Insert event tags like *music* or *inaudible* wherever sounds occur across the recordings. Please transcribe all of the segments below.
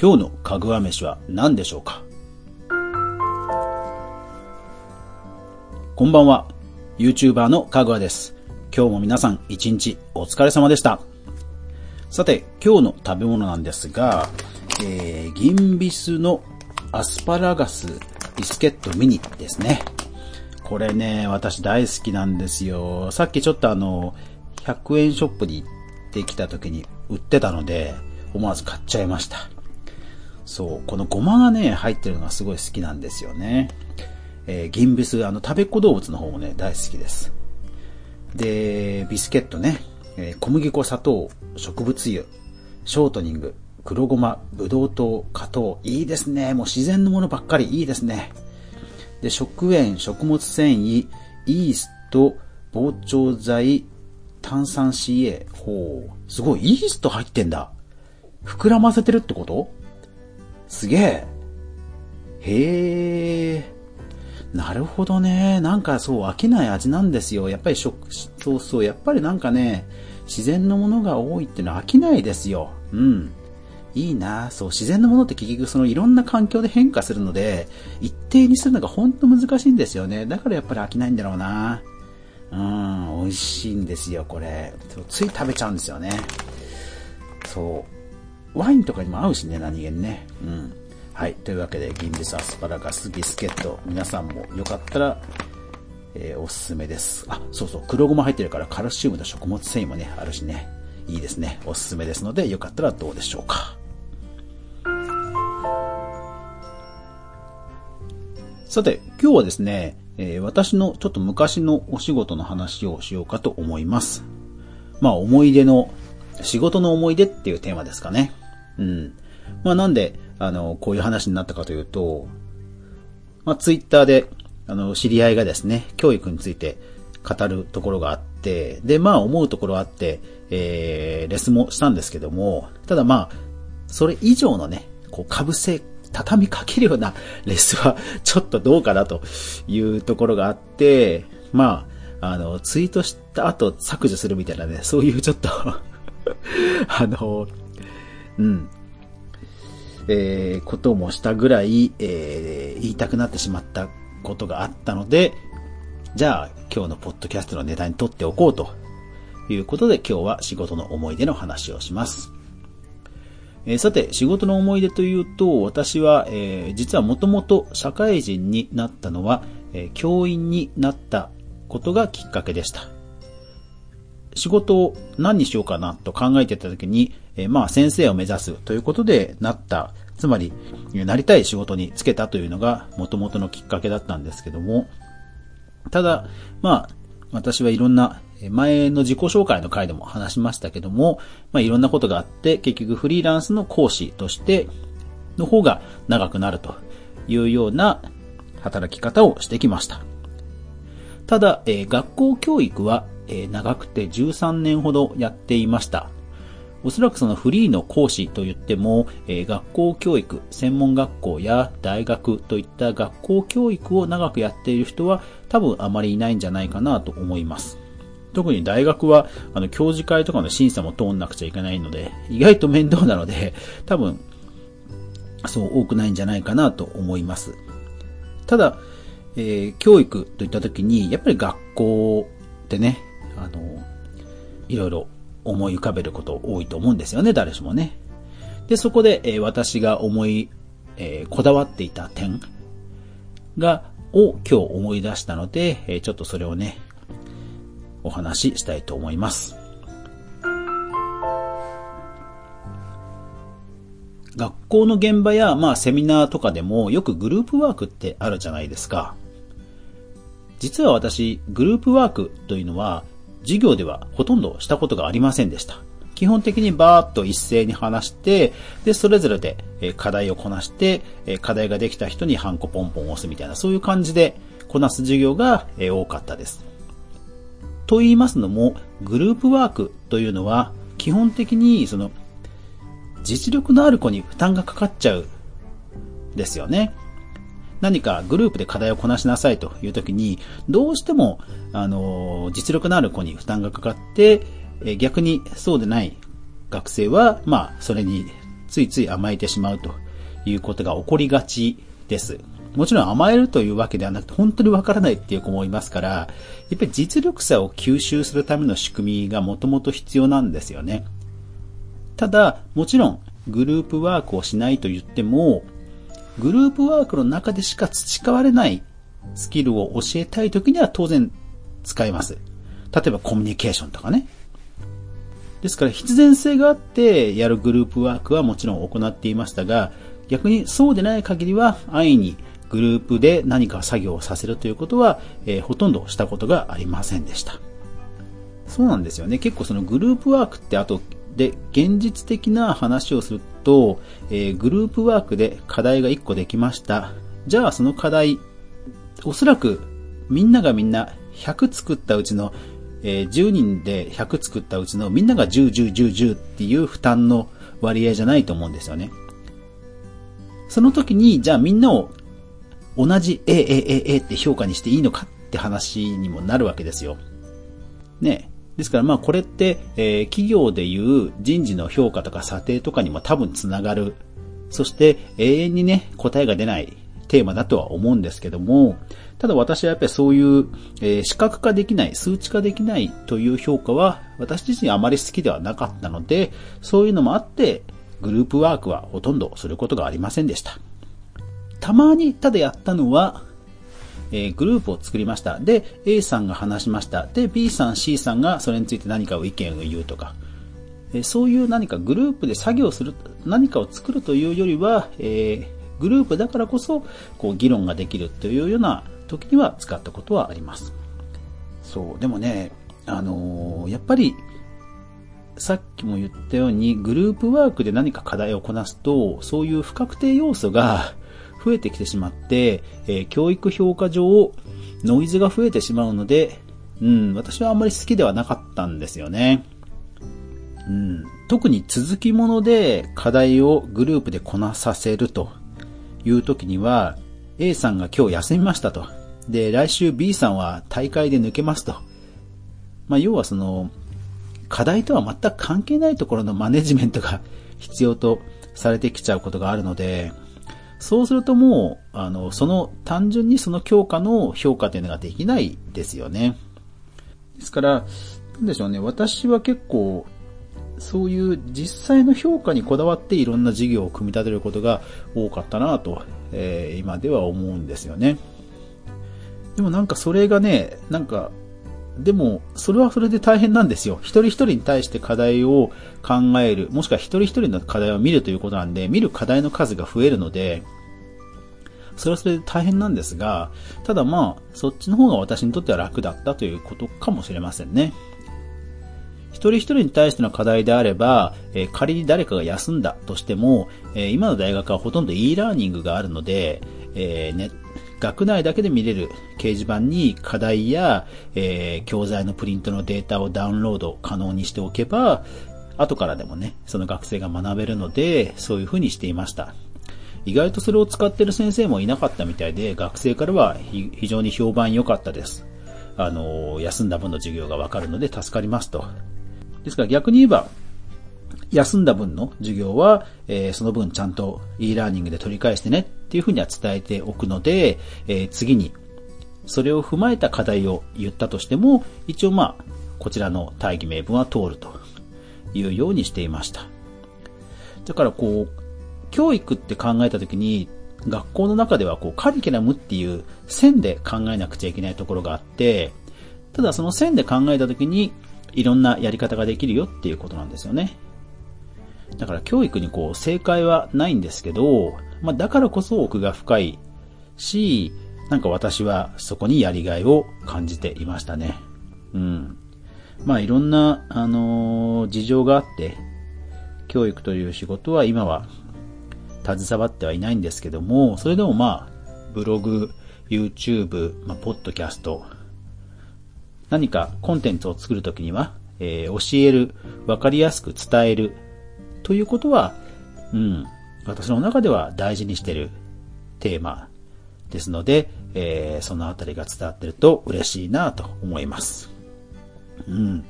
今日のかぐわ飯は何でしょうか？こんばんは。YouTuber のかぐわです。今日も皆さん一日お疲れ様でした。さて、今日の食べ物なんですが、えー、銀ビスのアスパラガスビスケットミニですね。これね、私大好きなんですよ。さっきちょっとあの、100円ショップに行ってきた時に売ってたので、思わず買っちゃいました。そう、このごまがね、入ってるのがすごい好きなんですよね。えー、銀ビス、あの、食べっ子動物の方もね、大好きです。で、ビスケットね、えー、小麦粉、砂糖、植物油、ショートニング、黒ごま、ブドウ糖、果糖、いいですね。もう自然のものばっかりいいですね。で、食塩、食物繊維、イースト、膨張剤、炭酸 CA。ほう。すごい、イースト入ってんだ。膨らませてるってこと？すげえ。へえ。なるほどね。なんかそう、飽きない味なんですよ。やっぱり食、そうそう、やっぱりなんかね、自然のものが多いっていうのは飽きないですよ。うん。いいなそう、自然のものって結局そのいろんな環境で変化するので、一定にするのが本当難しいんですよね。だからやっぱり飽きないんだろうなうん、美味しいんですよ、これ。つい食べちゃうんですよね。そう。ワインとかにも合うしね、何気にね。うん。はい。というわけで、銀ビスアスパラガスビスケット、皆さんもよかったら、えー、おすすめです。あ、そうそう、黒ごま入ってるからカルシウムと食物繊維もね、あるしね。いいですね。おすすめですので、よかったらどうでしょうか。さて、今日はですね、えー、私のちょっと昔のお仕事の話をしようかと思います。まあ、思い出の仕事の思い出っていうテーマですかね。うん。まあなんで、あの、こういう話になったかというと、まあツイッターで、あの、知り合いがですね、教育について語るところがあって、で、まあ思うところあって、えー、レスもしたんですけども、ただまあ、それ以上のね、こう、被せ、畳みかけるような *laughs* レスはちょっとどうかなというところがあって、まあ、あの、ツイートした後削除するみたいなね、そういうちょっと *laughs* あの、うん。えー、こともしたぐらい、えー、言いたくなってしまったことがあったので、じゃあ今日のポッドキャストのネタに取っておこうということで今日は仕事の思い出の話をします。えー、さて、仕事の思い出というと、私は、えー、実はもともと社会人になったのは、えー、教員になったことがきっかけでした。仕事を何にしようかなと考えてた時に、えー、まあ先生を目指すということでなった、つまり、なりたい仕事に就けたというのが元々のきっかけだったんですけども、ただ、まあ、私はいろんな、前の自己紹介の回でも話しましたけども、まあいろんなことがあって、結局フリーランスの講師としての方が長くなるというような働き方をしてきました。ただ、えー、学校教育はえ、長くて13年ほどやっていました。おそらくそのフリーの講師といっても、え、学校教育、専門学校や大学といった学校教育を長くやっている人は多分あまりいないんじゃないかなと思います。特に大学は、あの、教授会とかの審査も通んなくちゃいけないので、意外と面倒なので、多分、そう多くないんじゃないかなと思います。ただ、えー、教育といった時に、やっぱり学校ってね、あの、いろいろ思い浮かべること多いと思うんですよね、誰しもね。で、そこで、えー、私が思い、えー、こだわっていた点が、を今日思い出したので、えー、ちょっとそれをね、お話ししたいと思います。学校の現場や、まあ、セミナーとかでもよくグループワークってあるじゃないですか。実は私、グループワークというのは授業ではほとんどしたことがありませんでした。基本的にバーッと一斉に話して、で、それぞれで課題をこなして、課題ができた人にハンコポンポン押すみたいな、そういう感じでこなす授業が多かったです。と言いますのも、グループワークというのは、基本的にその、実力のある子に負担がかかっちゃうですよね。何かグループで課題をこなしなさいという時に、どうしても、あの、実力のある子に負担がかかって、え逆にそうでない学生は、まあ、それについつい甘えてしまうということが起こりがちです。もちろん甘えるというわけではなくて、本当にわからないっていう子もいますから、やっぱり実力差を吸収するための仕組みがもともと必要なんですよね。ただ、もちろん、グループワークをしないと言っても、グループワークの中でしか培われないスキルを教えたいときには当然使います。例えばコミュニケーションとかね。ですから必然性があってやるグループワークはもちろん行っていましたが、逆にそうでない限りは安易にグループで何か作業をさせるということは、えー、ほとんどしたことがありませんでした。そうなんですよね。結構そのグループワークってあとで現実的な話をすると、えー、グループワークで課題が1個できました。じゃあその課題、おそらくみんながみんな100作ったうちの、えー、10人で100作ったうちのみんなが10、10、10、10っていう負担の割合じゃないと思うんですよね。その時に、じゃあみんなを同じ A、A、A、A って評価にしていいのかって話にもなるわけですよ。ね。ですからまあこれって、えー、企業でいう人事の評価とか査定とかにも多分つながる。そして永遠にね、答えが出ないテーマだとは思うんですけども、ただ私はやっぱりそういう、えー、視覚化できない、数値化できないという評価は私自身あまり好きではなかったので、そういうのもあって、グループワークはほとんどすることがありませんでした。たまにただやったのは、え、グループを作りました。で、A さんが話しました。で、B さん、C さんがそれについて何かを意見を言うとか、え、そういう何かグループで作業する、何かを作るというよりは、え、グループだからこそ、こう、議論ができるというような時には使ったことはあります。そう、でもね、あのー、やっぱり、さっきも言ったように、グループワークで何か課題をこなすと、そういう不確定要素が増えてきてしまって、えー、教育評価上、ノイズが増えてしまうので、うん、私はあんまり好きではなかったんですよね。うん、特に続きもので課題をグループでこなさせるという時には、A さんが今日休みましたと。で、来週 B さんは大会で抜けますと。まあ、要はその、課題とは全く関係ないところのマネジメントが必要とされてきちゃうことがあるので、そうするともう、あの、その、単純にその教科の評価というのができないですよね。ですから、なんでしょうね、私は結構、そういう実際の評価にこだわっていろんな事業を組み立てることが多かったなと、えー、今では思うんですよね。でもなんかそれがね、なんかでも、それはそれで大変なんですよ。一人一人に対して課題を考える、もしくは一人一人の課題を見るということなんで、見る課題の数が増えるので、それはそれで大変なんですが、ただまあ、そっちの方が私にとっては楽だったということかもしれませんね。一人一人に対しての課題であれば、えー、仮に誰かが休んだとしても、えー、今の大学はほとんど e ラーニングがあるので、えー、ね、学内だけで見れる掲示板に課題や、えー、教材のプリントのデータをダウンロード可能にしておけば、後からでもね、その学生が学べるので、そういう風にしていました。意外とそれを使ってる先生もいなかったみたいで、学生からは非常に評判良かったです。あの、休んだ分の授業がわかるので助かりますと。ですから逆に言えば、休んだ分の授業は、えー、その分ちゃんと e ラーニングで取り返してねっていうふうには伝えておくので、えー、次にそれを踏まえた課題を言ったとしても、一応まあ、こちらの大義名分は通るというようにしていました。だからこう、教育って考えたときに、学校の中ではこうカリキュラムっていう線で考えなくちゃいけないところがあって、ただその線で考えたときに、いろんなやり方ができるよっていうことなんですよね。だから教育にこう正解はないんですけど、まあだからこそ奥が深いし、なんか私はそこにやりがいを感じていましたね。うん。まあいろんな、あのー、事情があって、教育という仕事は今は携わってはいないんですけども、それでもまあ、ブログ、YouTube、まあ、ポッドキャスト、何かコンテンツを作るときには、えー、教える、わかりやすく伝える、ということは、うん、私の中では大事にしているテーマですので、えー、そのあたりが伝わってると嬉しいなと思います。うん。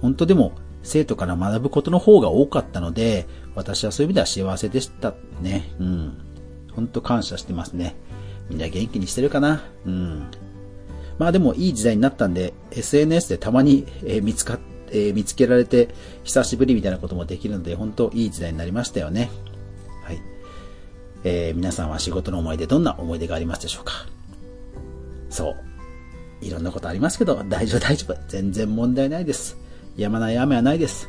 本当でも、生徒から学ぶことの方が多かったので、私はそういう意味では幸せでしたね。うん。ほんと感謝してますね。みんな元気にしてるかなうん。まあでもいい時代になったんで、SNS でたまに、えー、見つかっ、えー、見つけられて久しぶりみたいなこともできるので、本当いい時代になりましたよね。えー、皆さんは仕事の思い出どんな思い出がありますでしょうか？そう。いろんなことありますけど、大丈夫大丈夫。全然問題ないです。やまない雨はないです。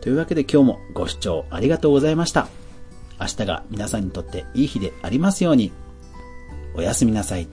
というわけで今日もご視聴ありがとうございました。明日が皆さんにとっていい日でありますように。おやすみなさい。